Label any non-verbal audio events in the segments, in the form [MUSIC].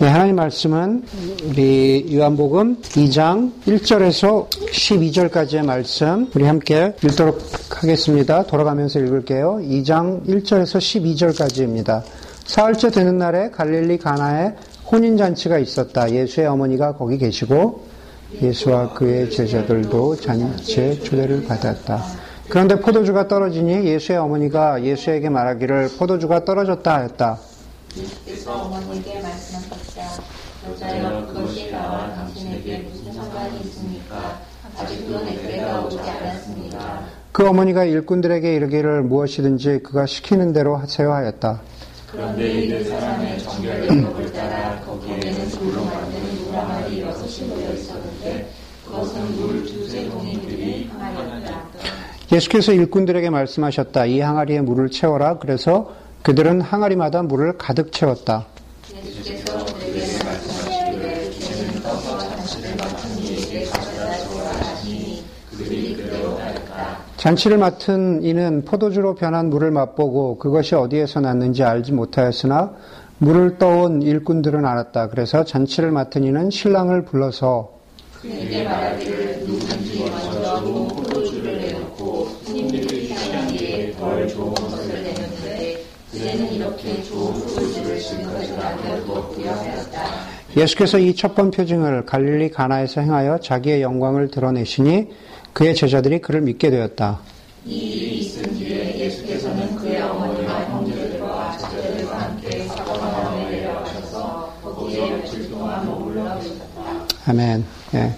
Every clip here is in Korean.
네, 하나님 말씀은 우리 요한복음 2장 1절에서 12절까지의 말씀 우리 함께 읽도록 하겠습니다. 돌아가면서 읽을게요. 2장 1절에서 12절까지입니다. 사흘째 되는 날에 갈릴리 가나에 혼인 잔치가 있었다. 예수의 어머니가 거기 계시고 예수와 그의 제자들도 잔치에 초대를 받았다. 그런데 포도주가 떨어지니 예수의 어머니가 예수에게 말하기를 포도주가 떨어졌다 하였다. 예수께서 어머니에게 말씀하셨다. 여자여 그것이 나와 당신에게 무슨 상관이 있습니까? 아직도 내 때가 오지 않았습니다. 그 어머니가 일꾼들에게 이르기를 무엇이든지 그가 시키는 대로 하세요 하였다. 그런데 이들 사람의 정결된 법을 따라 거기에는 돌로 만든 물 항아리 여섯이 모여 있었는데 그것은 물 두세 동이들이 항아리였다. 예수께서 일꾼들에게 말씀하셨다. 이 항아리에 물을 채워라. 그래서 그들은 항아리마다 물을 가득 채웠다. 잔치를 맡은 이는 포도주로 변한 물을 맛보고 그것이 어디에서 났는지 알지 못하였으나 물을 떠온 일꾼들은 알았다. 그래서 잔치를 맡은 이는 신랑을 불러서 그에게 말하기를 누구든지 먼저 좋은 포도주를 내놓고 손님들이 취한 뒤에 덜 좋은 것을 내놓는데 그대는 예수께서 이 첫 번 표징을 갈릴리 가나에서 행하여 자기의 영광을 드러내시니 그의 제자들이 그를 믿게 되었다. 이 일이 있은 뒤에 예수께서는 그의 어머니와 형제들과 제자들과 함께 사과나무에 내려가셔서 거기에 며칠 동안 머물러 계셨다. 아멘. 예.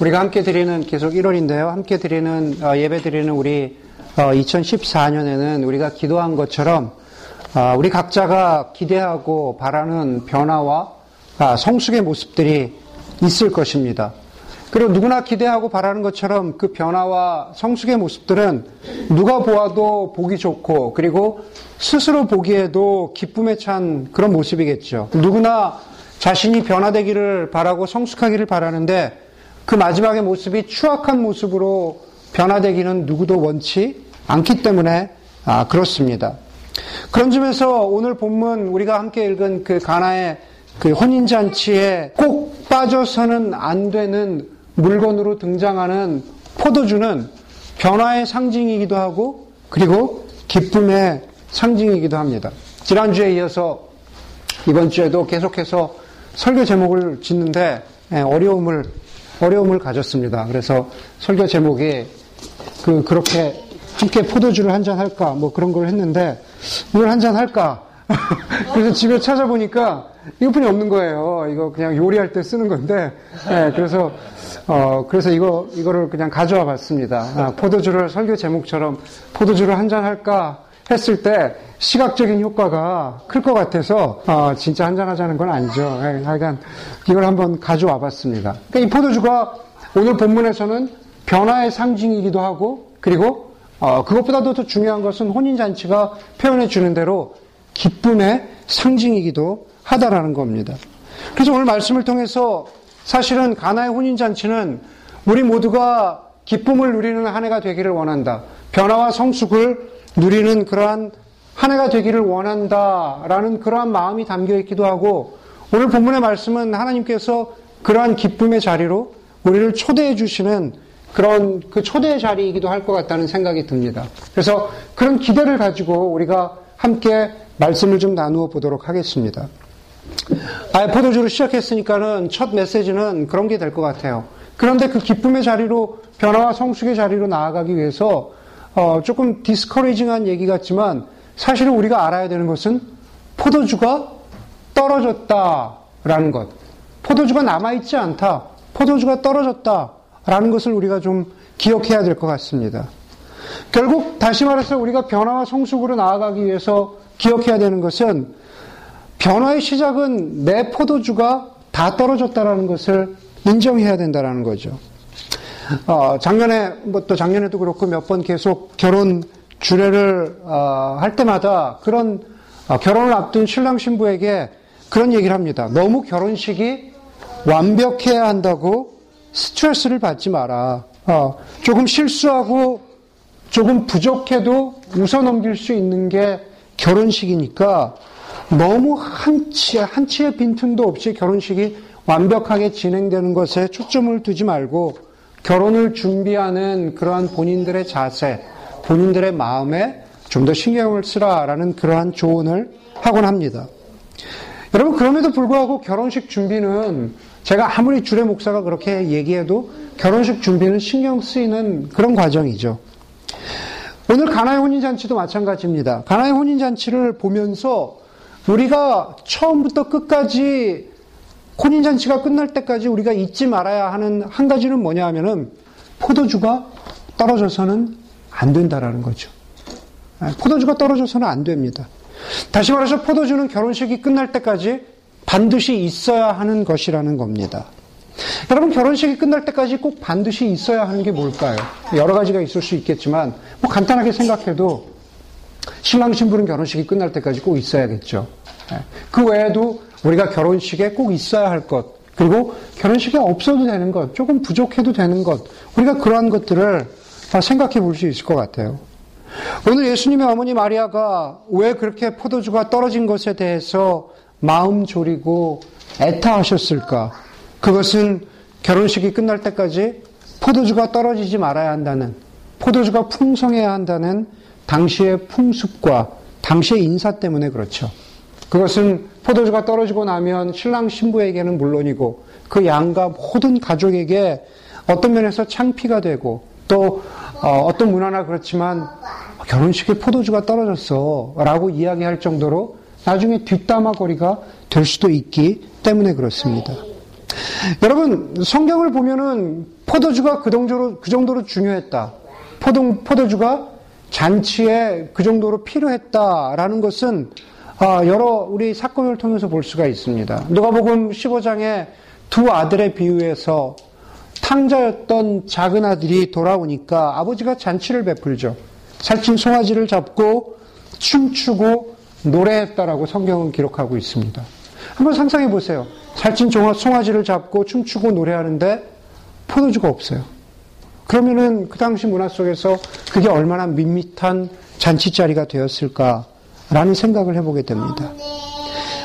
우리가 함께 드리는 계속 1월인데요. 함께 드리는 어, 예배 드리는 우리 2014년에는 우리가 기도한 것처럼 어, 우리 각자가 기대하고 바라는 변화와 아, 성숙의 모습들이 있을 것입니다. 그리고 누구나 기대하고 바라는 것처럼 그 변화와 성숙의 모습들은 누가 보아도 보기 좋고 그리고 스스로 보기에도 기쁨에 찬 그런 모습이겠죠. 누구나 자신이 변화되기를 바라고 성숙하기를 바라는데 그 마지막의 모습이 추악한 모습으로 변화되기는 누구도 원치 않기 때문에 아, 그렇습니다. 그런 점에서 오늘 본문 우리가 함께 읽은 그 가나의 그 혼인잔치에 꼭 빠져서는 안 되는 물건으로 등장하는 포도주는 변화의 상징이기도 하고 그리고 기쁨의 상징이기도 합니다. 지난주에 이어서 이번 주에도 계속해서 설교 제목을 짓는데 예, 어려움을 어려움을 가졌습니다. 그래서 설교 제목이 그 그렇게 함께 포도주를 한 잔 할까 뭐 그런 걸 했는데 이걸 한잔 할까 [LAUGHS] 그래서 집에 찾아보니까 이거뿐이 없는 거예요. 이거 그냥 요리할 때 쓰는 건데 예, 그래서 어 그래서 이거 이거를 그냥 가져와 봤습니다. 아, 포도주를 설교 제목처럼 포도주를 한 잔 할까 했을 때 시각적인 효과가 클 것 같아서 어, 진짜 한 잔 하자는 건 아니죠. 예, 하여간 이걸 한번 가져와 봤습니다. 그러니까 이 포도주가 오늘 본문에서는 변화의 상징이기도 하고 그리고 어, 그것보다도 더 중요한 것은 혼인잔치가 표현해 주는 대로 기쁨의 상징이기도 하다라는 겁니다. 그래서 오늘 말씀을 통해서 사실은 가나의 혼인잔치는 우리 모두가 기쁨을 누리는 한 해가 되기를 원한다. 변화와 성숙을 누리는 그러한 한 해가 되기를 원한다라는 그러한 마음이 담겨 있기도 하고 오늘 본문의 말씀은 하나님께서 그러한 기쁨의 자리로 우리를 초대해 주시는 그런 그 초대의 자리이기도 할 것 같다는 생각이 듭니다. 그래서 그런 기대를 가지고 우리가 함께 말씀을 좀 나누어 보도록 하겠습니다. 아, 포도주로 시작했으니까는 첫 메시지는 그런 게 될 것 같아요. 그런데 그 기쁨의 자리로 변화와 성숙의 자리로 나아가기 위해서 어, 조금 디스커레이징한 얘기 같지만 사실은 우리가 알아야 되는 것은 포도주가 떨어졌다라는 것. 포도주가 남아있지 않다. 포도주가 떨어졌다 라는 것을 우리가 좀 기억해야 될 것 같습니다. 결국 다시 말해서 우리가 변화와 성숙으로 나아가기 위해서 기억해야 되는 것은 변화의 시작은 내 포도주가 다 떨어졌다라는 것을 인정해야 된다라는 거죠. 어, 작년에 뭐 또 작년에도 그렇고 몇 번 계속 결혼 주례를 어, 할 때마다 그런 어, 결혼을 앞둔 신랑 신부에게 그런 얘기를 합니다. 너무 결혼식이 완벽해야 한다고 스트레스를 받지 마라. 어, 조금 실수하고 조금 부족해도 웃어 넘길 수 있는 게 결혼식이니까 너무 한치, 한치의 빈틈도 없이 결혼식이 완벽하게 진행되는 것에 초점을 두지 말고 결혼을 준비하는 그러한 본인들의 자세, 본인들의 마음에 좀 더 신경을 쓰라라는 그러한 조언을 하곤 합니다. 여러분, 그럼에도 불구하고 결혼식 준비는 제가 아무리 주례 목사가 그렇게 얘기해도 결혼식 준비는 신경 쓰이는 그런 과정이죠. 오늘 가나의 혼인잔치도 마찬가지입니다. 가나의 혼인잔치를 보면서 우리가 처음부터 끝까지 혼인잔치가 끝날 때까지 우리가 잊지 말아야 하는 한 가지는 뭐냐 하면은 포도주가 떨어져서는 안 된다라는 거죠. 아, 포도주가 떨어져서는 안 됩니다. 다시 말해서 포도주는 결혼식이 끝날 때까지 반드시 있어야 하는 것이라는 겁니다. 여러분 결혼식이 끝날 때까지 꼭 반드시 있어야 하는 게 뭘까요? 여러 가지가 있을 수 있겠지만 뭐 간단하게 생각해도 신랑 신부는 결혼식이 끝날 때까지 꼭 있어야겠죠. 예. 그 외에도 우리가 결혼식에 꼭 있어야 할 것, 그리고 결혼식에 없어도 되는 것, 조금 부족해도 되는 것, 우리가 그러한 것들을 생각해 볼 수 있을 것 같아요. 오늘 예수님의 어머니 마리아가 왜 그렇게 포도주가 떨어진 것에 대해서 마음 졸이고 애타하셨을까? 그것은 결혼식이 끝날 때까지 포도주가 떨어지지 말아야 한다는, 포도주가 풍성해야 한다는 당시의 풍습과 당시의 인사 때문에 그렇죠. 그것은 포도주가 떨어지고 나면 신랑 신부에게는 물론이고 그 양가 모든 가족에게 어떤 면에서 창피가 되고 또 어, 떤 문화나 그렇지만 결혼식에 포도주가 떨어졌어 라고 이야기할 정도로 나중에 뒷담화거리가 될 수도 있기 때문에 그렇습니다. 여러분 성경을 보면은 포도주가 그 정도로 그 정도로 중요했다. 포도 포도주가 잔치에 그 정도로 필요했다라는 것은 아, 여러 우리 사건을 통해서 볼 수가 있습니다. 누가복음 15장에 두 아들의 비유에서 탕자였던 작은 아들이 돌아오니까 아버지가 잔치를 베풀죠. 살찐 송아지를 잡고 춤추고 노래했다라고 성경은 기록하고 있습니다. 한번 상상해 보세요. 살찐 송아지를 잡고 춤추고 노래하는데 포도주가 없어요. 그러면은 그 당시 문화 속에서 그게 얼마나 밋밋한 잔치자리가 되었을까라는 생각을 해보게 됩니다.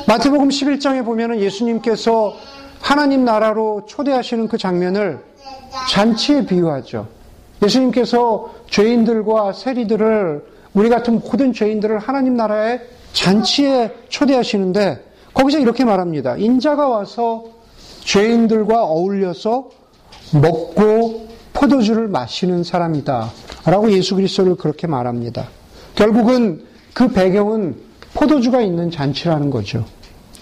마태복음 11장에 보면은 예수님께서 하나님 나라로 초대하시는 그 장면을 잔치에 비유하죠. 예수님께서 죄인들과 세리들을 우리 같은 모든 죄인들을 하나님 나라의 잔치에 초대하시는데 거기서 이렇게 말합니다. 인자가 와서 죄인들과 어울려서 먹고 포도주를 마시는 사람이다. 라고 예수 그리스도를 그렇게 말합니다. 결국은 그 배경은 포도주가 있는 잔치라는 거죠.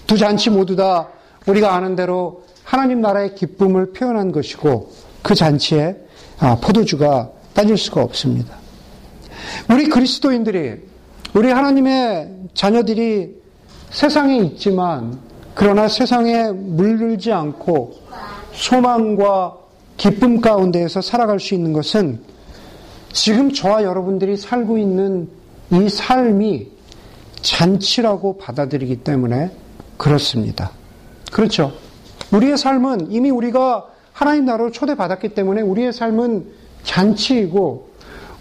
두 잔치 모두 다 우리가 아는 대로 하나님 나라의 기쁨을 표현한 것이고 그 잔치에 아, 포도주가 빠질 수가 없습니다. 우리 그리스도인들이 우리 하나님의 자녀들이 세상에 있지만 그러나 세상에 물들지 않고 소망과 기쁨 가운데에서 살아갈 수 있는 것은 지금 저와 여러분들이 살고 있는 이 삶이 잔치라고 받아들이기 때문에 그렇습니다. 그렇죠. 우리의 삶은 이미 우리가 하나님 나라로 초대받았기 때문에 우리의 삶은 잔치이고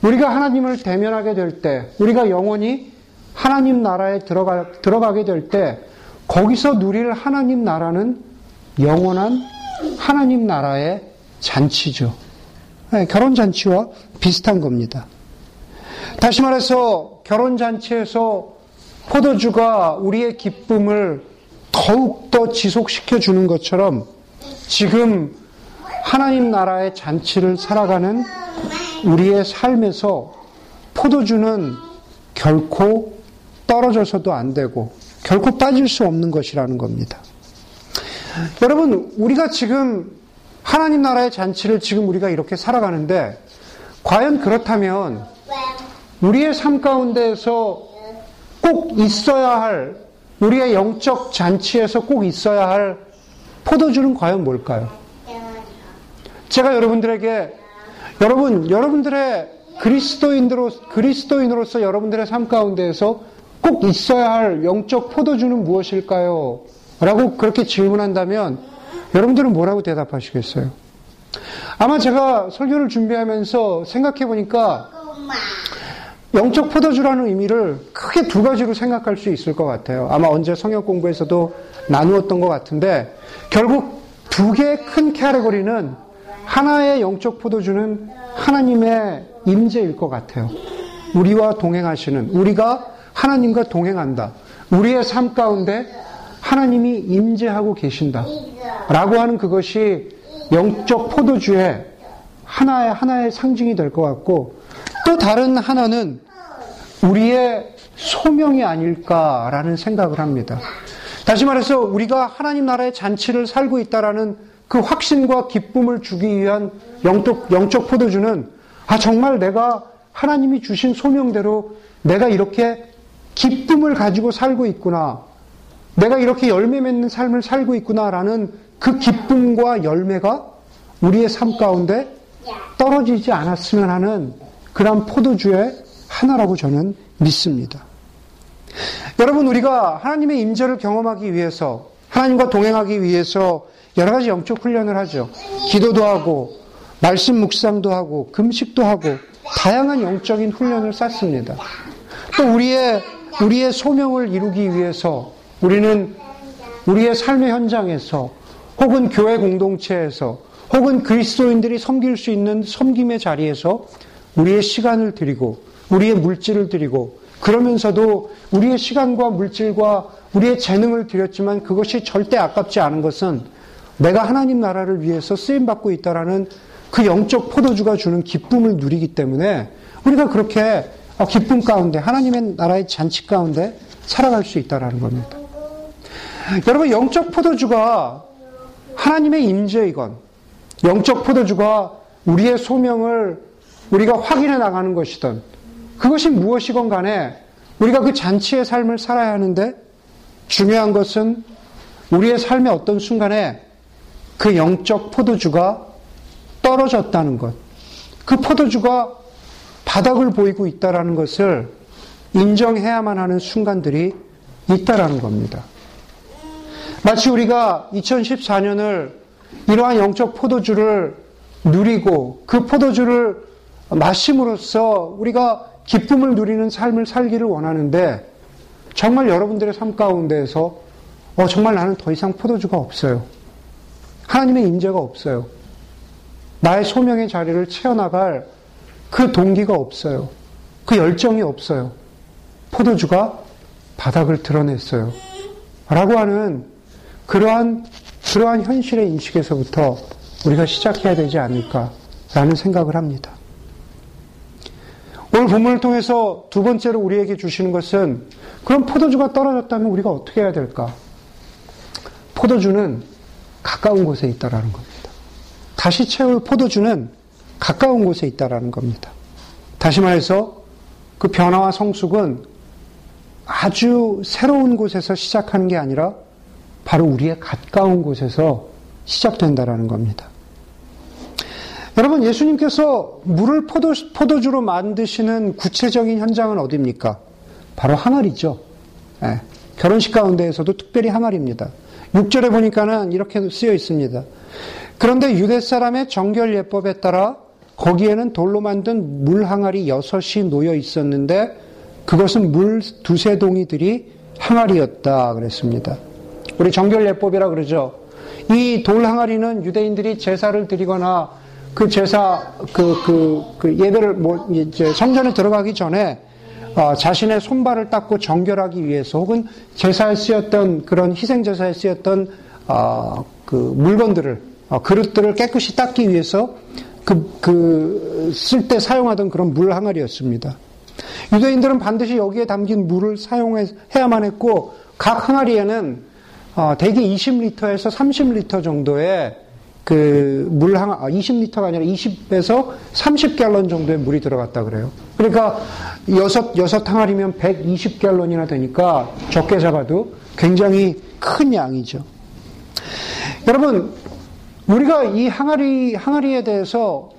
우리가 하나님을 대면하게 될 때, 우리가 영원히 하나님 나라에 들어가, 들어가게 될 때, 거기서 누릴 하나님 나라는 영원한 하나님 나라의 잔치죠. 네, 결혼 잔치와 비슷한 겁니다. 다시 말해서 결혼 잔치에서 포도주가 우리의 기쁨을 더욱더 지속시켜 주는 것처럼 지금 하나님 나라의 잔치를 살아가는 우리의 삶에서 포도주는 결코 떨어져서도 안 되고 결코 빠질 수 없는 것이라는 겁니다. 여러분, 우리가 지금 하나님 나라의 잔치를 지금 우리가 이렇게 살아가는데 과연 그렇다면 우리의 삶 가운데에서 꼭 있어야 할 우리의 영적 잔치에서 꼭 있어야 할 포도주는 과연 뭘까요? 제가 여러분들에게 여러분 여러분들의 그리스도인으로 그리스도인으로서 여러분들의 삶 가운데에서 꼭 있어야 할 영적 포도주는 무엇일까요? 라고 그렇게 질문한다면 여러분들은 뭐라고 대답하시겠어요? 아마 제가 설교를 준비하면서 생각해 보니까 영적 포도주라는 의미를 크게 두 가지로 생각할 수 있을 것 같아요. 아마 언제 성역 공부에서도 나누었던 것 같은데 결국 두 개의 큰 캐러거리는 하나의 영적 포도주는 하나님의 임재일 것 같아요. 우리와 동행하시는 우리가 하나님과 동행한다. 우리의 삶 가운데 하나님이 임재하고 계신다. 라고 하는 그것이 영적 포도주의 하나의 하나의 상징이 될 것 같고 또 다른 하나는 우리의 소명이 아닐까라는 생각을 합니다. 다시 말해서 우리가 하나님 나라의 잔치를 살고 있다라는 그 확신과 기쁨을 주기 위한 영적, 영적 포도주는 아, 정말 내가 하나님이 주신 소명대로 내가 이렇게 기쁨을 가지고 살고 있구나. 내가 이렇게 열매 맺는 삶을 살고 있구나라는 그 기쁨과 열매가 우리의 삶 가운데 떨어지지 않았으면 하는 그런 포도주의 하나라고 저는 믿습니다. 여러분 우리가 하나님의 임재를 경험하기 위해서 하나님과 동행하기 위해서 여러 가지 영적 훈련을 하죠. 기도도 하고 말씀 묵상도 하고 금식도 하고 다양한 영적인 훈련을 쌓습니다. 또 우리의 우리의 소명을 이루기 위해서 우리는 우리의 삶의 현장에서 혹은 교회 공동체에서 혹은 그리스도인들이 섬길 수 있는 섬김의 자리에서 우리의 시간을 드리고 우리의 물질을 드리고 그러면서도 우리의 시간과 물질과 우리의 재능을 드렸지만 그것이 절대 아깝지 않은 것은 내가 하나님 나라를 위해서 쓰임 받고 있다라는 그 영적 포도주가 주는 기쁨을 누리기 때문에 우리가 그렇게 기쁨 가운데 하나님의 나라의 잔치 가운데 살아갈 수 있다라는 겁니다. 여러분 영적 포도주가 하나님의 임재이건 영적 포도주가 우리의 소명을 우리가 확인해 나가는 것이든 그것이 무엇이건 간에 우리가 그 잔치의 삶을 살아야 하는데 중요한 것은 우리의 삶의 어떤 순간에 그 영적 포도주가 떨어졌다는 것. 그 포도주가 바닥을 보이고 있다라는 것을 인정해야만 하는 순간들이 있다라는 겁니다. 마치 우리가 2014년을 이러한 영적 포도주를 누리고 그 포도주를 마심으로써 우리가 기쁨을 누리는 삶을 살기를 원하는데 정말 여러분들의 삶 가운데에서 어, 정말 나는 더 이상 포도주가 없어요. 하나님의 임재가 없어요. 나의 소명의 자리를 채워나갈 그 동기가 없어요. 그 열정이 없어요. 포도주가 바닥을 드러냈어요. 라고 하는 그러한, 그러한 현실의 인식에서부터 우리가 시작해야 되지 않을까라는 생각을 합니다. 오늘 본문을 통해서 두 번째로 우리에게 주시는 것은 그럼 포도주가 떨어졌다면 우리가 어떻게 해야 될까? 포도주는 가까운 곳에 있다라는 겁니다. 다시 채울 포도주는 가까운 곳에 있다라는 겁니다. 다시 말해서 그 변화와 성숙은 아주 새로운 곳에서 시작하는 게 아니라 바로 우리의 가까운 곳에서 시작된다라는 겁니다. 여러분, 예수님께서 물을 포도, 포도주로 만드시는 구체적인 현장은 어디입니까? 바로 항아리죠. 네. 결혼식 가운데에서도 특별히 항아리입니다. 6절에 보니까는 이렇게 쓰여 있습니다. 그런데 유대 사람의 정결 예법에 따라 거기에는 돌로 만든 물 항아리 여섯이 놓여 있었는데 그것은 물 두세 동이들이 항아리였다 그랬습니다. 우리 정결 예법이라 그러죠. 이 돌 항아리는 유대인들이 제사를 드리거나 그 제사 그, 그, 그 예배를 뭐 이제 성전에 들어가기 전에 어, 자신의 손발을 닦고 정결하기 위해서 혹은 제사에 쓰였던 그런 희생 제사에 쓰였던 어, 그 물건들을 어, 그릇들을 깨끗이 닦기 위해서 그, 그, 쓸 때 사용하던 그런 물 항아리였습니다. 유대인들은 반드시 여기에 담긴 물을 사용해야만 했고, 각 항아리에는 어, 대개 20리터에서 30리터 정도의 그 물 한, 아, 20리터가 아니라 20에서 30갤런 정도의 물이 들어갔다 그래요. 그러니까 여섯, 여섯 항아리면 120갤런이나 되니까 적게 잡아도 굉장히 큰 양이죠. 여러분, 우리가 이 항아리, 항아리에 대해서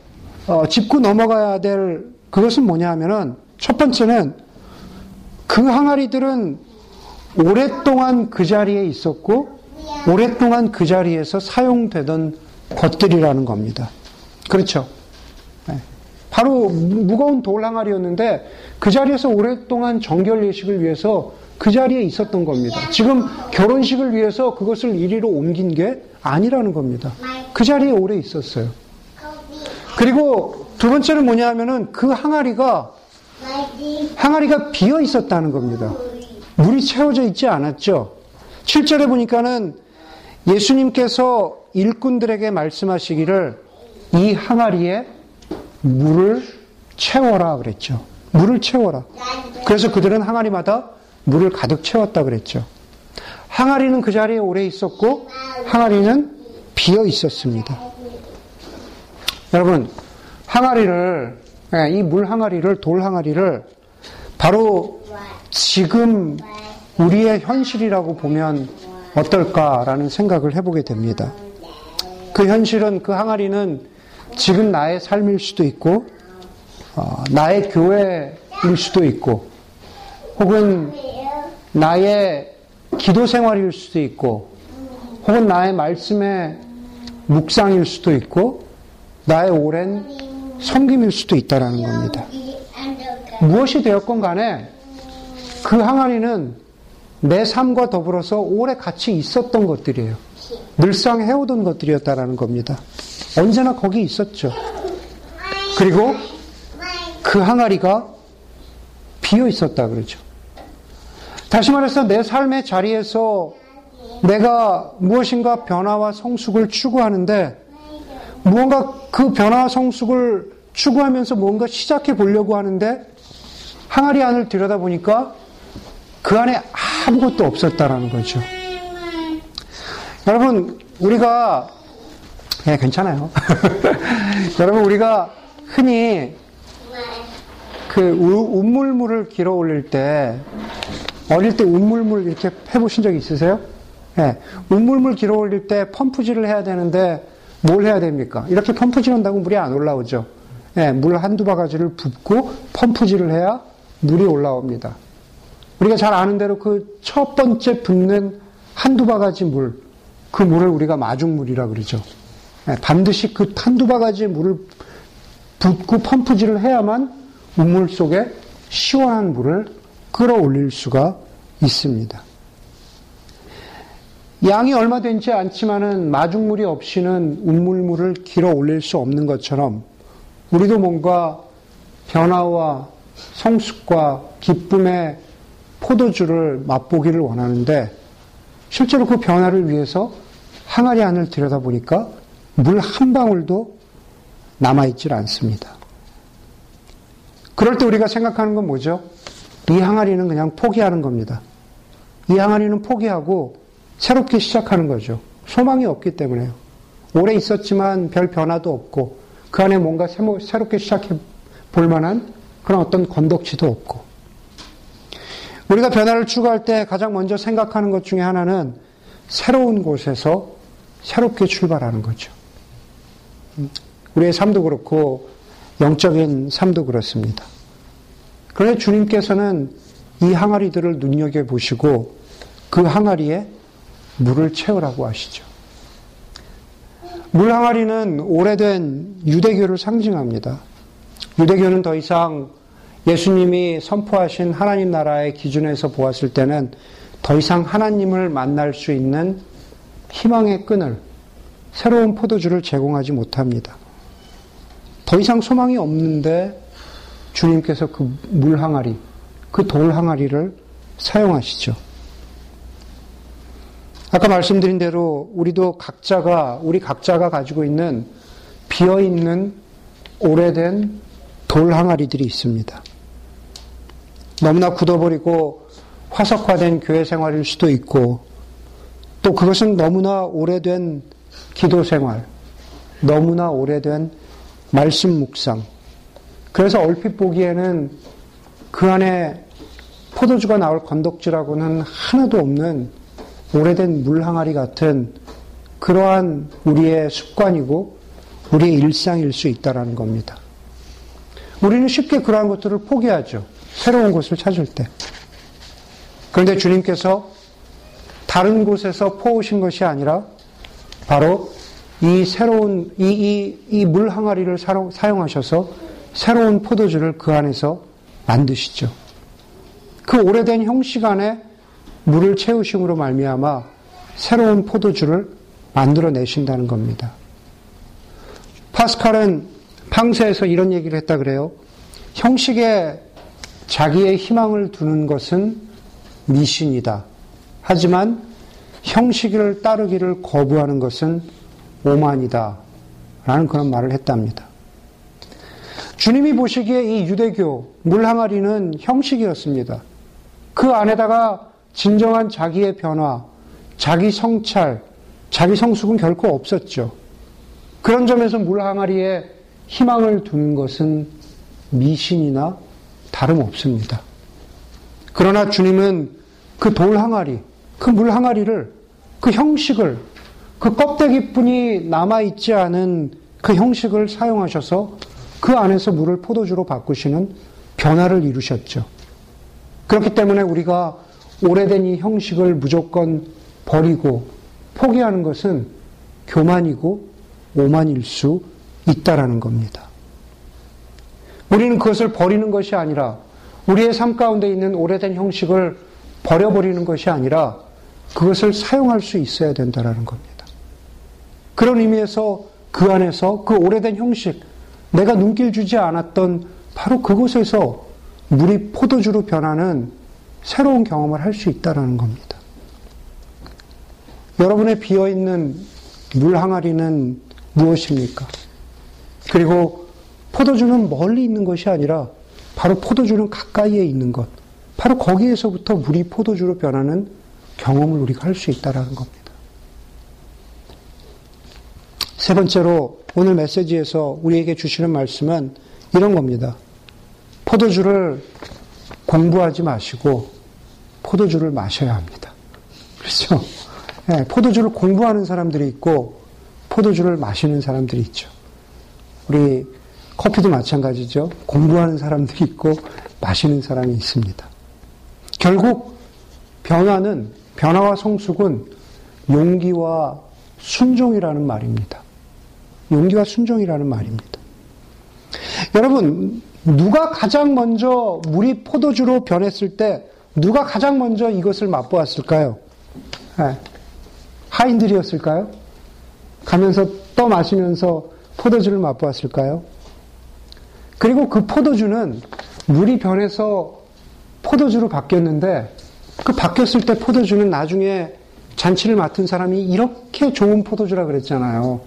어, 짚고 넘어가야 될 그것은 뭐냐 하면은 첫 번째는 그 항아리들은 오랫동안 그 자리에 있었고 오랫동안 그 자리에서 사용되던 것들이라는 겁니다. 그렇죠? 네. 바로 무거운 돌 항아리였는데 그 자리에서 오랫동안 정결 예식을 위해서 그 자리에 있었던 겁니다. 지금 결혼식을 위해서 그것을 이리로 옮긴 게 아니라는 겁니다. 그 자리에 오래 있었어요. 그리고 두 번째는 뭐냐 하면은 그 항아리가 항아리가 비어 있었다는 겁니다. 물이 채워져 있지 않았죠. 7절에 보니까는 예수님께서 일꾼들에게 말씀하시기를 이 항아리에 물을 채워라 그랬죠. 물을 채워라. 그래서 그들은 항아리마다 물을 가득 채웠다 그랬죠. 항아리는 그 자리에 오래 있었고 항아리는 비어 있었습니다. 여러분, 항아리를 예, 이물 항아리를 돌 항아리를 바로 지금 우리의 현실이라고 보면 어떨까라는 생각을 해보게 됩니다. 그 현실은 그 항아리는 지금 나의 삶일 수도 있고 어, 나의 교회일 수도 있고 혹은 나의 기도 생활일 수도 있고 혹은 나의 말씀의 묵상일 수도 있고 나의 오랜 섬김일 수도 있다라는 겁니다. 무엇이 되었건 간에 그 항아리는 내 삶과 더불어서 오래 같이 있었던 것들이에요. 늘상 해오던 것들이었다라는 겁니다. 언제나 거기 있었죠. 그리고 그 항아리가 비어 있었다 그러죠. 다시 말해서 내 삶의 자리에서 내가 무엇인가 변화와 성숙을 추구하는데 무언가 그 변화와 성숙을 추구하면서 뭔가 시작해 보려고 하는데 항아리 안을 들여다보니까 그 안에 아무것도 없었다라는 거죠. 여러분, 우리가, 예, 괜찮아요. [LAUGHS] 여러분, 우리가 흔히 그 운물물을 길어 올릴 때, 어릴 때 운물물 이렇게 해보신 적 있으세요? 예, 운물물 길어 올릴 때 펌프질을 해야 되는데 뭘 해야 됩니까? 이렇게 펌프질 한다고 물이 안 올라오죠. 예, 물 한두 바가지를 붓고 펌프질을 해야 물이 올라옵니다. 우리가 잘 아는 대로 그 첫 번째 붓는 한두 바가지 물, 그 물을 우리가 마중물이라 그러죠. 예, 반드시 그 한두 바가지 물을 붓고 펌프질을 해야만 우물 속에 시원한 물을 끌어올릴 수가 있습니다. 양이 얼마 되지 않지만은 마중물이 없이는 우물물을 길어 올릴 수 없는 것처럼 우리도 뭔가 변화와 성숙과 기쁨의 포도주를 맛보기를 원하는데 실제로 그 변화를 위해서 항아리 안을 들여다보니까 물 한 방울도 남아있질 않습니다. 그럴 때 우리가 생각하는 건 뭐죠? 이 항아리는 그냥 포기하는 겁니다. 이 항아리는 포기하고 새롭게 시작하는 거죠. 소망이 없기 때문에요. 오래 있었지만 별 변화도 없고 그 안에 뭔가 새롭게 시작해 볼 만한 그런 어떤 건덕지도 없고 우리가 변화를 추구할 때 가장 먼저 생각하는 것 중에 하나는 새로운 곳에서 새롭게 출발하는 거죠. 우리의 삶도 그렇고 영적인 삶도 그렇습니다. 그런데 주님께서는 이 항아리들을 눈여겨 보시고 그 항아리에 물을 채우라고 하시죠. 물 항아리는 오래된 유대교를 상징합니다. 유대교는 더 이상 예수님이 선포하신 하나님 나라의 기준에서 보았을 때는 더 이상 하나님을 만날 수 있는 희망의 끈을 새로운 포도주를 제공하지 못합니다. 더 이상 소망이 없는데 주님께서 그 물 항아리, 그 돌 항아리를 사용하시죠. 아까 말씀드린 대로 우리도 각자가, 우리 각자가 가지고 있는 비어 있는 오래된 돌 항아리들이 있습니다. 너무나 굳어버리고 화석화된 교회 생활일 수도 있고, 또 그것은 너무나 오래된 기도 생활, 너무나 오래된 말씀 묵상. 그래서 얼핏 보기에는 그 안에 포도주가 나올 건덕지라고는 하나도 없는 오래된 물 항아리 같은 그러한 우리의 습관이고 우리의 일상일 수 있다라는 겁니다. 우리는 쉽게 그러한 것들을 포기하죠. 새로운 곳을 찾을 때. 그런데 주님께서 다른 곳에서 포오신 것이 아니라 바로 이 새로운 이이이 물 항아리를 사용하셔서 새로운 포도주를 그 안에서 만드시죠. 그 오래된 형식 안에 물을 채우심으로 말미암아 새로운 포도주를 만들어 내신다는 겁니다. 파스칼은 팡세에서 이런 얘기를 했다 그래요. 형식에 자기의 희망을 두는 것은 미신이다. 하지만 형식을 따르기를 거부하는 것은 오만이다. 라는 그런 말을 했답니다. 주님이 보시기에 이 유대교 물항아리는 형식이었습니다. 그 안에다가 진정한 자기의 변화, 자기 성찰, 자기 성숙은 결코 없었죠. 그런 점에서 물항아리에 희망을 두는 것은 미신이나 다름없습니다. 그러나 주님은 그 돌 항아리, 그 물 항아리를, 그 형식을, 그 껍데기뿐이 남아있지 않은 그 형식을 사용하셔서 그 안에서 물을 포도주로 바꾸시는 변화를 이루셨죠. 그렇기 때문에 우리가 오래된 이 형식을 무조건 버리고 포기하는 것은 교만이고 오만일 수 있다라는 겁니다. 우리는 그것을 버리는 것이 아니라 우리의 삶 가운데 있는 오래된 형식을 버려버리는 것이 아니라 그것을 사용할 수 있어야 된다라는 겁니다. 그런 의미에서 그 안에서 그 오래된 형식, 내가 눈길 주지 않았던 바로 그곳에서 물이 포도주로 변하는 새로운 경험을 할 수 있다라는 겁니다. 여러분의 비어 있는 물 항아리는 무엇입니까? 그리고 포도주는 멀리 있는 것이 아니라 바로 포도주는 가까이에 있는 것. 바로 거기에서부터 물이 포도주로 변하는 경험을 우리가 할 수 있다라는 겁니다. 세 번째로 오늘 메시지에서 우리에게 주시는 말씀은 이런 겁니다. 포도주를 공부하지 마시고 포도주를 마셔야 합니다. 그렇죠? 네, 포도주를 공부하는 사람들이 있고 포도주를 마시는 사람들이 있죠. 우리 커피도 마찬가지죠. 공부하는 사람들이 있고 마시는 사람이 있습니다. 결국 변화는 변화와 성숙은 용기와 순종이라는 말입니다. 용기와 순종이라는 말입니다. 여러분, 누가 가장 먼저 물이 포도주로 변했을 때 누가 가장 먼저 이것을 맛보았을까요? 네. 하인들이었을까요? 가면서 떠 마시면서 포도주를 맛보았을까요? 그리고 그 포도주는 물이 변해서 포도주로 바뀌었는데 그 바뀌었을 때 포도주는 나중에 잔치를 맡은 사람이 이렇게 좋은 포도주라 그랬잖아요.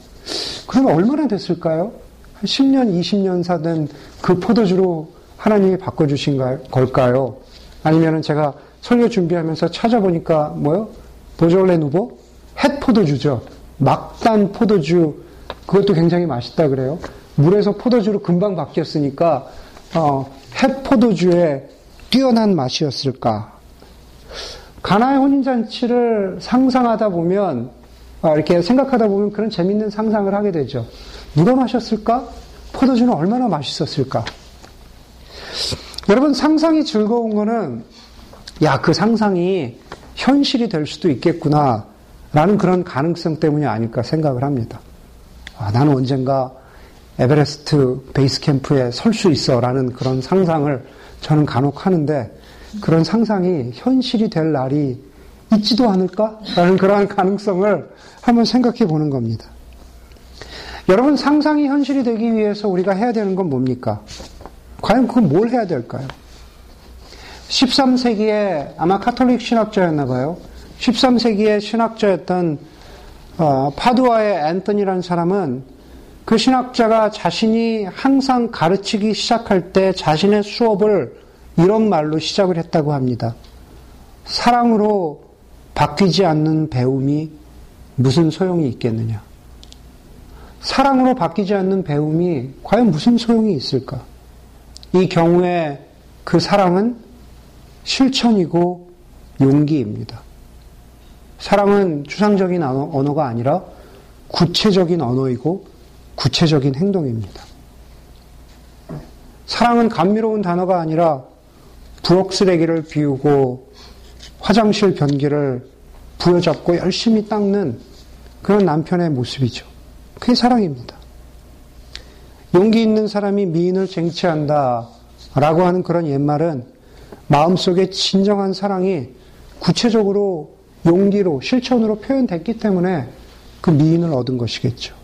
그러면 얼마나 됐을까요? 한 10년, 20년 사 된 그 포도주로 하나님이 바꿔주신 걸까요? 아니면 제가 설교 준비하면서 찾아보니까 뭐요? 보졸레 누보? 햇 포도주죠. 막단 포도주. 그것도 굉장히 맛있다 그래요. 물에서 포도주로 금방 바뀌었으니까 어, 햇 포도주의 뛰어난 맛이었을까? 가나의 혼인잔치를 상상하다 보면 아, 이렇게 생각하다 보면 그런 재밌는 상상을 하게 되죠. 누가 마셨을까? 포도주는 얼마나 맛있었을까? 여러분, 상상이 즐거운 거는, 야, 그 상상이 현실이 될 수도 있겠구나, 라는 그런 가능성 때문이 아닐까 생각을 합니다. 아, 나는 언젠가 에베레스트 베이스 캠프에 설 수 있어, 라는 그런 상상을 저는 간혹 하는데, 그런 상상이 현실이 될 날이 있지도 않을까? 라는 그러한 가능성을 한번 생각해 보는 겁니다. 여러분, 상상이 현실이 되기 위해서 우리가 해야 되는 건 뭡니까? 과연 그건 뭘 해야 될까요? 13세기에 아마 카톨릭 신학자였나 봐요. 13세기의 신학자였던 어, 파두아의 앤토니라는 사람은 그 신학자가 자신이 항상 가르치기 시작할 때 자신의 수업을 이런 말로 시작을 했다고 합니다. 사랑으로 바뀌지 않는 배움이 무슨 소용이 있겠느냐? 사랑으로 바뀌지 않는 배움이 과연 무슨 소용이 있을까? 이 경우에 그 사랑은 실천이고 용기입니다. 사랑은 추상적인 언어가 아니라 구체적인 언어이고 구체적인 행동입니다. 사랑은 감미로운 단어가 아니라 부엌 쓰레기를 비우고 화장실 변기를 부여잡고 열심히 닦는 그런 남편의 모습이죠. 그게 사랑입니다. 용기 있는 사람이 미인을 쟁취한다. 라고 하는 그런 옛말은 마음속에 진정한 사랑이 구체적으로 용기로, 실천으로 표현됐기 때문에 그 미인을 얻은 것이겠죠.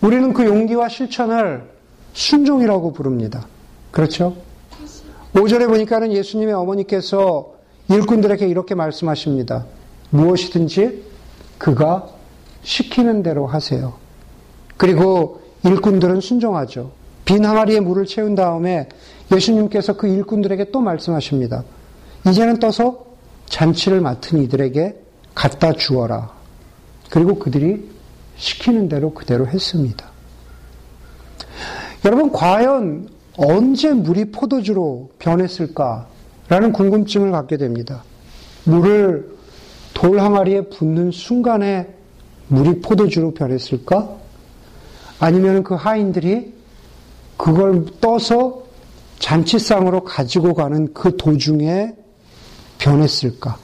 우리는 그 용기와 실천을 순종이라고 부릅니다. 그렇죠? 5절에 보니까는 예수님의 어머니께서 일꾼들에게 이렇게 말씀하십니다. 무엇이든지 그가 시키는 대로 하세요. 그리고 일꾼들은 순종하죠. 빈 항아리에 물을 채운 다음에 예수님께서 그 일꾼들에게 또 말씀하십니다. 이제는 떠서 잔치를 맡은 이들에게 갖다 주어라. 그리고 그들이 시키는 대로 그대로 했습니다. 여러분, 과연 언제 물이 포도주로 변했을까라는 궁금증을 갖게 됩니다. 물을 돌 항아리에 붓는 순간에 물이 포도주로 변했을까? 아니면 그 하인들이 그걸 떠서 잔치상으로 가지고 가는 그 도중에 변했을까?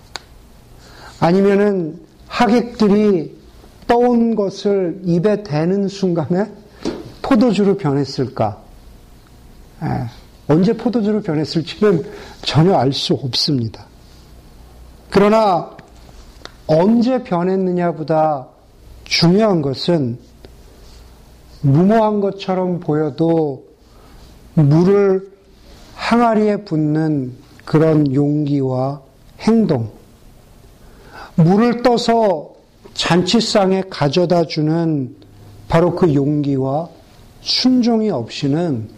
아니면은 하객들이 떠온 것을 입에 대는 순간에 포도주로 변했을까? 에, 예, 언제 포도주로 변했을지는 전혀 알 수 없습니다. 그러나 언제 변했느냐보다 중요한 것은 무모한 것처럼 보여도 물을 항아리에 붓는 그런 용기와 행동, 물을 떠서 잔치상에 가져다 주는 바로 그 용기와 순종이 없이는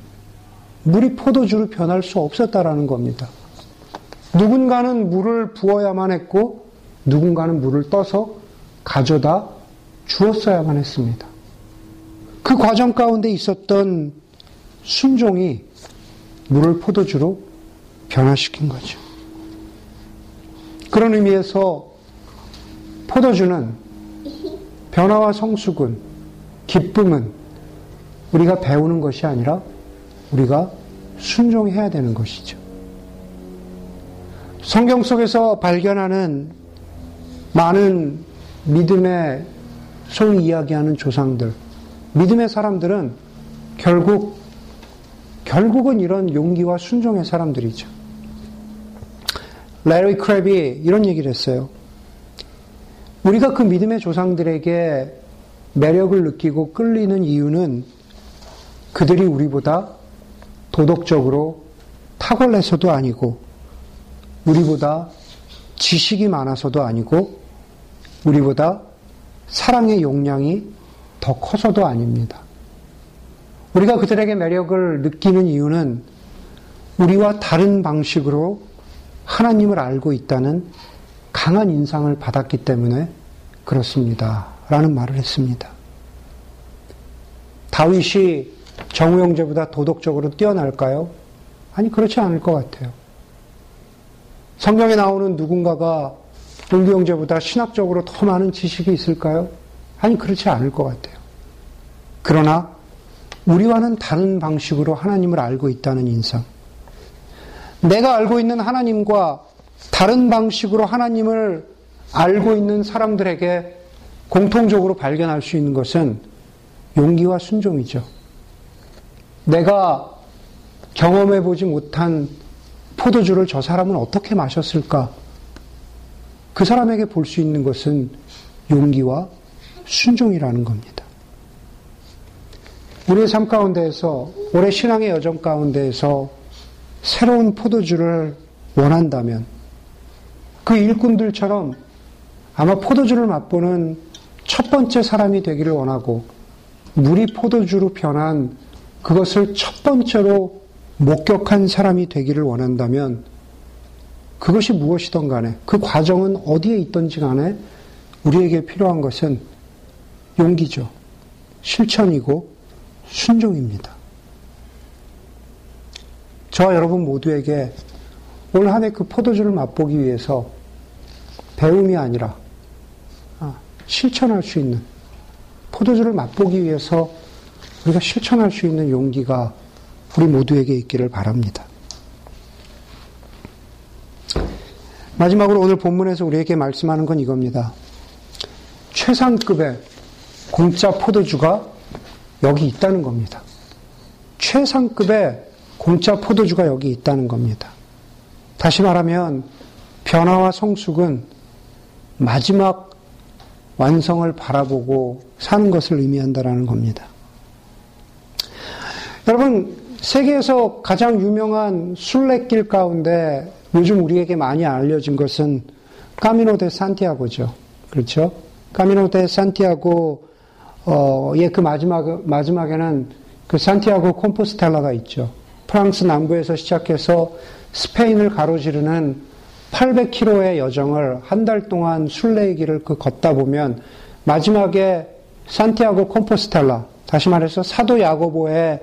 물이 포도주로 변할 수 없었다라는 겁니다. 누군가는 물을 부어야만 했고 누군가는 물을 떠서 가져다 주었어야만 했습니다. 그 과정 가운데 있었던 순종이 물을 포도주로 변화시킨 거죠. 그런 의미에서 포도주는 변화와 성숙은, 기쁨은 우리가 배우는 것이 아니라 우리가 순종해야 되는 것이죠. 성경 속에서 발견하는 많은 믿음의 소위 이야기하는 조상들, 믿음의 사람들은 결국, 결국은 이런 용기와 순종의 사람들이죠. 레리 크랩이 이런 얘기를 했어요. 우리가 그 믿음의 조상들에게 매력을 느끼고 끌리는 이유는 그들이 우리보다 도덕적으로 탁월해서도 아니고, 우리보다 지식이 많아서도 아니고, 우리보다 사랑의 용량이 더 커서도 아닙니다. 우리가 그들에게 매력을 느끼는 이유는 우리와 다른 방식으로 하나님을 알고 있다는 강한 인상을 받았기 때문에 그렇습니다. 라는 말을 했습니다. 다윗이 정우 형제보다 도덕적으로 뛰어날까요? 아니, 그렇지 않을 것 같아요. 성경에 나오는 누군가가 동기 형제보다 신학적으로 더 많은 지식이 있을까요? 아니, 그렇지 않을 것 같아요. 그러나, 우리와는 다른 방식으로 하나님을 알고 있다는 인상. 내가 알고 있는 하나님과 다른 방식으로 하나님을 알고 있는 사람들에게 공통적으로 발견할 수 있는 것은 용기와 순종이죠. 내가 경험해 보지 못한 포도주를 저 사람은 어떻게 마셨을까? 그 사람에게 볼 수 있는 것은 용기와 순종이라는 겁니다. 우리의 삶 가운데에서, 올해 신앙의 여정 가운데에서 새로운 포도주를 원한다면 그 일꾼들처럼 아마 포도주를 맛보는 첫 번째 사람이 되기를 원하고 물이 포도주로 변한 그것을 첫 번째로 목격한 사람이 되기를 원한다면 그것이 무엇이든 간에 그 과정은 어디에 있든지 간에 우리에게 필요한 것은 용기죠. 실천이고 순종입니다. 저와 여러분 모두에게 올 한 해 그 포도주를 맛보기 위해서 배움이 아니라 아, 실천할 수 있는 포도주를 맛보기 위해서 우리가 실천할 수 있는 용기가 우리 모두에게 있기를 바랍니다. 마지막으로 오늘 본문에서 우리에게 말씀하는 건 이겁니다. 최상급의 공짜 포도주가 여기 있다는 겁니다. 최상급의 공짜 포도주가 여기 있다는 겁니다. 다시 말하면 변화와 성숙은 마지막 완성을 바라보고 사는 것을 의미한다라는 겁니다. 여러분, 세계에서 가장 유명한 순례길 가운데 요즘 우리에게 많이 알려진 것은 까미노 데 산티아고죠. 그렇죠? 까미노 데 산티아고, 어, 예, 그 마지막, 마지막에는 그 산티아고 콤포스텔라가 있죠. 프랑스 남부에서 시작해서 스페인을 가로지르는 800km의 여정을 한 달 동안 순례의 길을 그 걷다 보면 마지막에 산티아고 콤포스텔라, 다시 말해서 사도 야고보의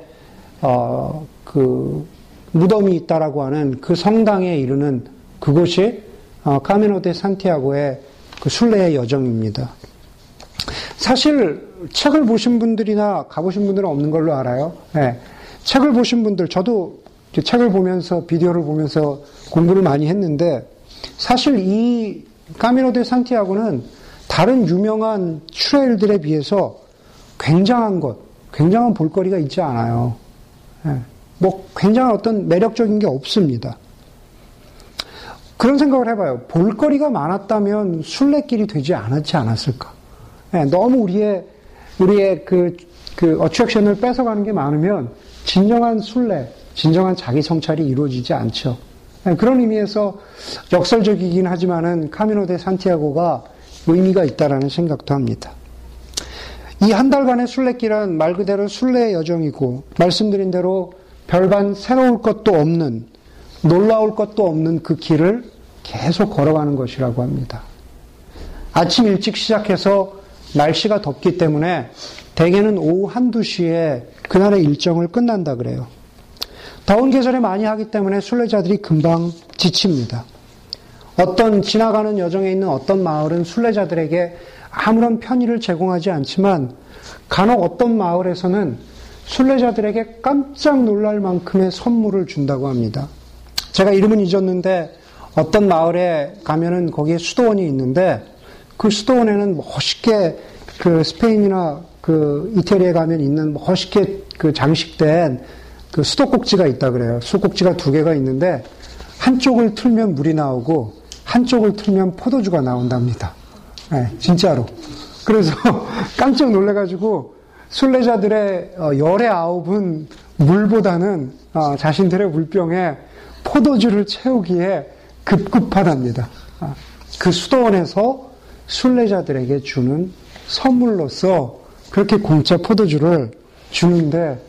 어, 그 무덤이 있다라고 하는 그 성당에 이르는 그곳이 어, 카미노 데 산티아고의 그 순례의 여정입니다. 사실 책을 보신 분들이나 가보신 분들은 없는 걸로 알아요. 네. 책을 보신 분들, 저도 책을 보면서 비디오를 보면서 공부를 많이 했는데 사실 이 까미노 데 산티아고는 다른 유명한 트레일들에 비해서 굉장한 것, 굉장한 볼거리가 있지 않아요. 예. 뭐 굉장한 어떤 매력적인 게 없습니다. 그런 생각을 해봐요. 볼거리가 많았다면 순례길이 되지 않았지 않았을까? 예, 너무 우리의 우리의 그, 그 어트랙션을 뺏어가는 게 많으면 진정한 순례, 진정한 자기 성찰이 이루어지지 않죠. 예, 그런 의미에서 역설적이긴 하지만은 카미노 데 산티아고가 의미가 있다라는 생각도 합니다. 이 한 달간의 순례길은 말 그대로 순례의 여정이고 말씀드린 대로 별반 새로울 것도 없는 놀라울 것도 없는 그 길을 계속 걸어가는 것이라고 합니다. 아침 일찍 시작해서 날씨가 덥기 때문에 대개는 오후 한두 시에 그날의 일정을 끝난다 그래요. 더운 계절에 많이 하기 때문에 순례자들이 금방 지칩니다. 어떤 지나가는 여정에 있는 어떤 마을은 순례자들에게 아무런 편의를 제공하지 않지만 간혹 어떤 마을에서는 순례자들에게 깜짝 놀랄 만큼의 선물을 준다고 합니다. 제가 이름은 잊었는데 어떤 마을에 가면은 거기에 수도원이 있는데 그 수도원에는 멋있게 그 스페인이나 그 이태리에 가면 있는 멋있게 그 장식된 그 수도꼭지가 있다 그래요. 수도꼭지가 두 개가 있는데 한쪽을 틀면 물이 나오고 한쪽을 틀면 포도주가 나온답니다. 네, 진짜로. 그래서 [LAUGHS] 깜짝 놀래가지고 순례자들의 어, 열의 아홉은 물보다는 어, 자신들의 물병에 포도주를 채우기에 급급하답니다. 아, 그 수도원에서 순례자들에게 주는 선물로서 그렇게 공짜 포도주를 주는데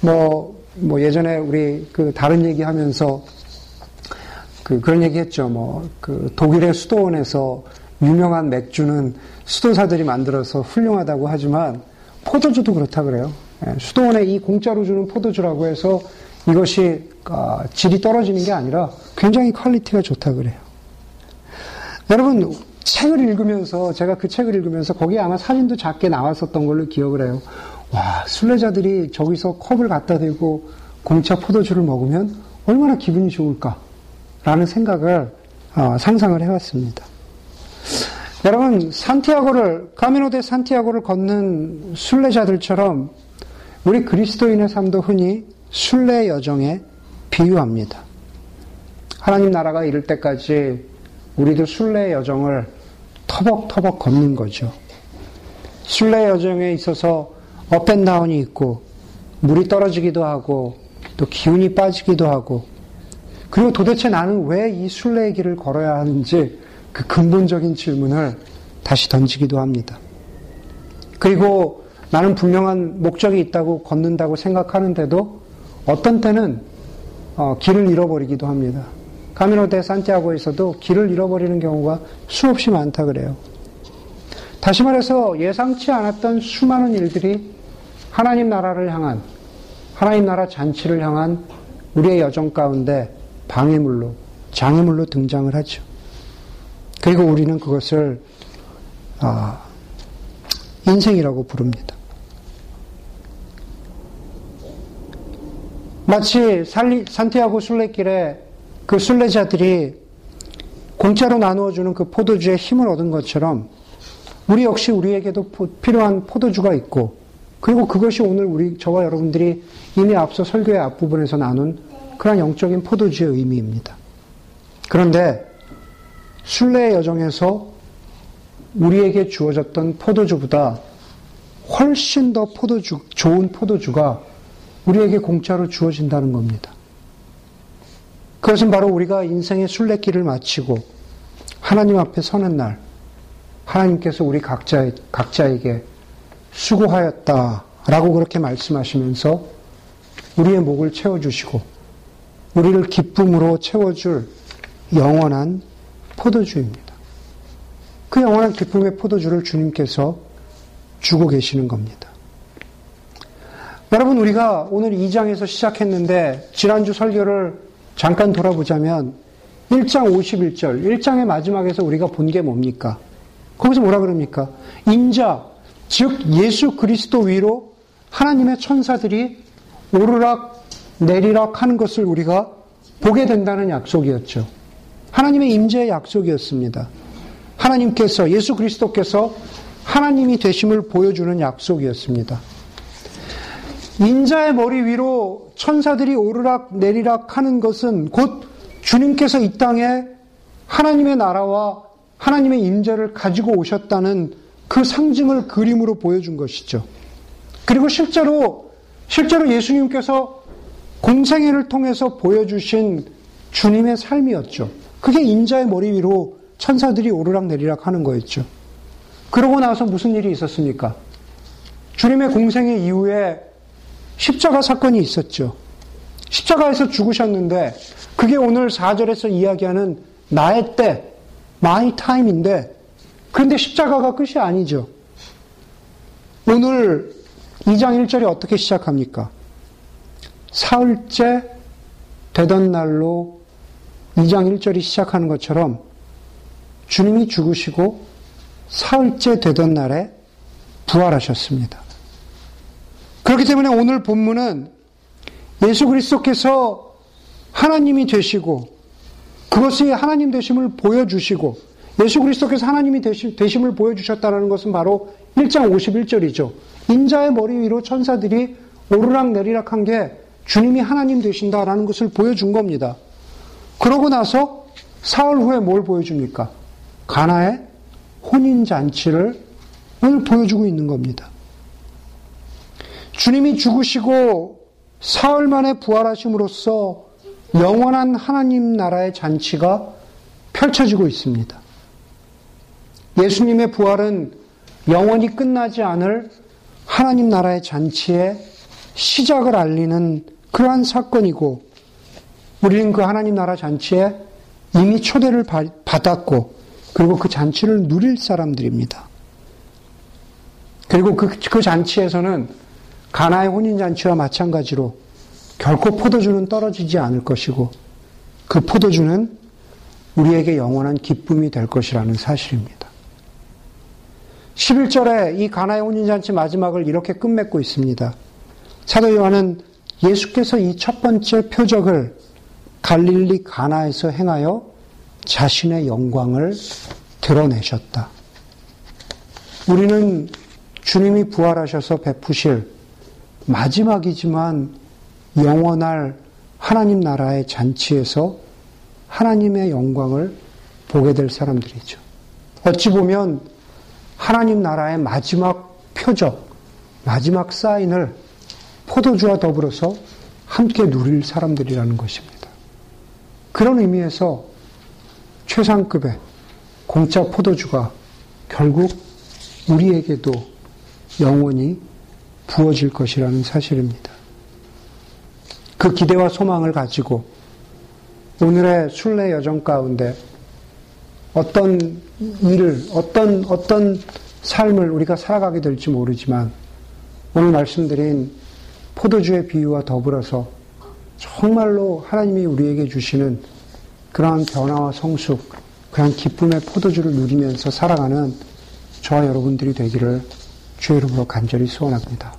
뭐, 뭐 예전에 우리 그 다른 얘기 하면서 그 그런 얘기 했죠. 뭐 그 독일의 수도원에서 유명한 맥주는 수도사들이 만들어서 훌륭하다고 하지만 포도주도 그렇다 그래요. 예, 수도원에 이 공짜로 주는 포도주라고 해서 이것이 아, 질이 떨어지는 게 아니라 굉장히 quality가 좋다 그래요. 여러분 책을 읽으면서 제가 그 책을 읽으면서 거기에 아마 사진도 작게 나왔었던 걸로 기억을 해요. 와 순례자들이 저기서 컵을 갖다 대고 공짜 포도주를 먹으면 얼마나 기분이 좋을까라는 생각을 어, 상상을 해왔습니다. 여러분 산티아고를 카미노 데 산티아고를 걷는 순례자들처럼 우리 그리스도인의 삶도 흔히 순례 여정에 비유합니다. 하나님 나라가 이를 때까지 우리도 순례 여정을 터벅터벅 걷는 거죠. 순례 여정에 있어서 업앤다운이 있고 물이 떨어지기도 하고 또 기운이 빠지기도 하고 그리고 도대체 나는 왜 이 순례의 길을 걸어야 하는지 그 근본적인 질문을 다시 던지기도 합니다. 그리고 나는 분명한 목적이 있다고 걷는다고 생각하는데도 어떤 때는 어, 길을 잃어버리기도 합니다. 카미노 데 산티아고에서도 길을 잃어버리는 경우가 수없이 많다 그래요. 다시 말해서 예상치 않았던 수많은 일들이 하나님 나라를 향한 하나님 나라 잔치를 향한 우리의 여정 가운데 방해물로 장애물로 등장을 하죠. 그리고 우리는 그것을 아, 인생이라고 부릅니다. 마치 살리, 산티아고 순례길에 그 순례자들이 공짜로 나누어 주는 그 포도주의 힘을 얻은 것처럼 우리 역시 우리에게도 필요한 포도주가 있고 그리고 그것이 오늘 우리 저와 여러분들이 이미 앞서 설교의 앞부분에서 나눈 그런 영적인 포도주의 의미입니다. 그런데 순례의 여정에서 우리에게 주어졌던 포도주보다 훨씬 더 포도주, 좋은 포도주가 우리에게 공짜로 주어진다는 겁니다. 그것은 바로 우리가 인생의 순례길을 마치고 하나님 앞에 서는 날, 하나님께서 우리 각자, 각자에게 수고하였다 라고 그렇게 말씀하시면서 우리의 목을 채워주시고 우리를 기쁨으로 채워줄 영원한 포도주입니다. 그 영원한 기쁨의 포도주를 주님께서 주고 계시는 겁니다. 여러분, 우리가 오늘 2장에서 시작했는데, 지난주 설교를 잠깐 돌아보자면, 1장 51절, 1장의 마지막에서 우리가 본 게 뭡니까? 거기서 뭐라 그럽니까? 인자, 즉 예수 그리스도 위로 하나님의 천사들이 오르락 내리락 하는 것을 우리가 보게 된다는 약속이었죠. 하나님의 임재의 약속이었습니다. 하나님께서 예수 그리스도께서 하나님이 되심을 보여주는 약속이었습니다. 인자의 머리 위로 천사들이 오르락 내리락 하는 것은 곧 주님께서 이 땅에 하나님의 나라와 하나님의 임재를 가지고 오셨다는 그 상징을 그림으로 보여준 것이죠. 그리고 실제로 실제로 예수님께서 공생애를 통해서 보여주신 주님의 삶이었죠. 그게 인자의 머리 위로 천사들이 오르락 내리락 하는 거였죠. 그러고 나서 무슨 일이 있었습니까? 주님의 공생의 이후에 십자가 사건이 있었죠. 십자가에서 죽으셨는데 그게 오늘 4절에서 이야기하는 나의 때, my time인데 그런데 십자가가 끝이 아니죠. 오늘 2장 1절이 어떻게 시작합니까? 사흘째 되던 날로 2장 1절이 시작하는 것처럼 주님이 죽으시고 사흘째 되던 날에 부활하셨습니다. 그렇기 때문에 오늘 본문은 예수 그리스도께서 하나님이 되시고 그것이 하나님 되심을 보여주시고 예수 그리스도께서 하나님이 되심, 을 보여주셨다는 것은 바로 1장 51절이죠. 인자의 머리 위로 천사들이 오르락 내리락 한 게 주님이 하나님 되신다라는 것을 보여준 겁니다. 그러고 나서 사흘 후에 뭘 보여줍니까? 가나의 혼인잔치를 오늘 보여주고 있는 겁니다. 주님이 죽으시고 사흘 만에 부활하심으로써 영원한 하나님 나라의 잔치가 펼쳐지고 있습니다. 예수님의 부활은 영원히 끝나지 않을 하나님 나라의 잔치의 시작을 알리는 그러한 사건이고 우리는 그 하나님 나라 잔치에 이미 초대를 받았고 그리고 그 잔치를 누릴 사람들입니다. 그리고 그, 그 잔치에서는 가나의 혼인잔치와 마찬가지로 결코 포도주는 떨어지지 않을 것이고 그 포도주는 우리에게 영원한 기쁨이 될 것이라는 사실입니다. 11절에 이 가나의 혼인잔치 마지막을 이렇게 끝맺고 있습니다. 사도 요한은 예수께서 이 첫 번째 표적을 갈릴리 가나에서 행하여 자신의 영광을 드러내셨다. 우리는 주님이 부활하셔서 베푸실 마지막이지만 영원할 하나님 나라의 잔치에서 하나님의 영광을 보게 될 사람들이죠. 어찌 보면 하나님 나라의 마지막 표적, 마지막 사인을 포도주와 더불어서 함께 누릴 사람들이라는 것입니다. 그런 의미에서 최상급의 공짜 포도주가 결국 우리에게도 영원히 부어질 것이라는 사실입니다. 그 기대와 소망을 가지고 오늘의 순례 여정 가운데 어떤 일을, 어떤, 어떤 삶을 우리가 살아가게 될지 모르지만 오늘 말씀드린 포도주의 비유와 더불어서 정말로 하나님이 우리에게 주시는 그러한 변화와 성숙, 그러한 기쁨의 포도주를 누리면서 살아가는 저와 여러분들이 되기를 주의 이름으로 간절히 소원합니다.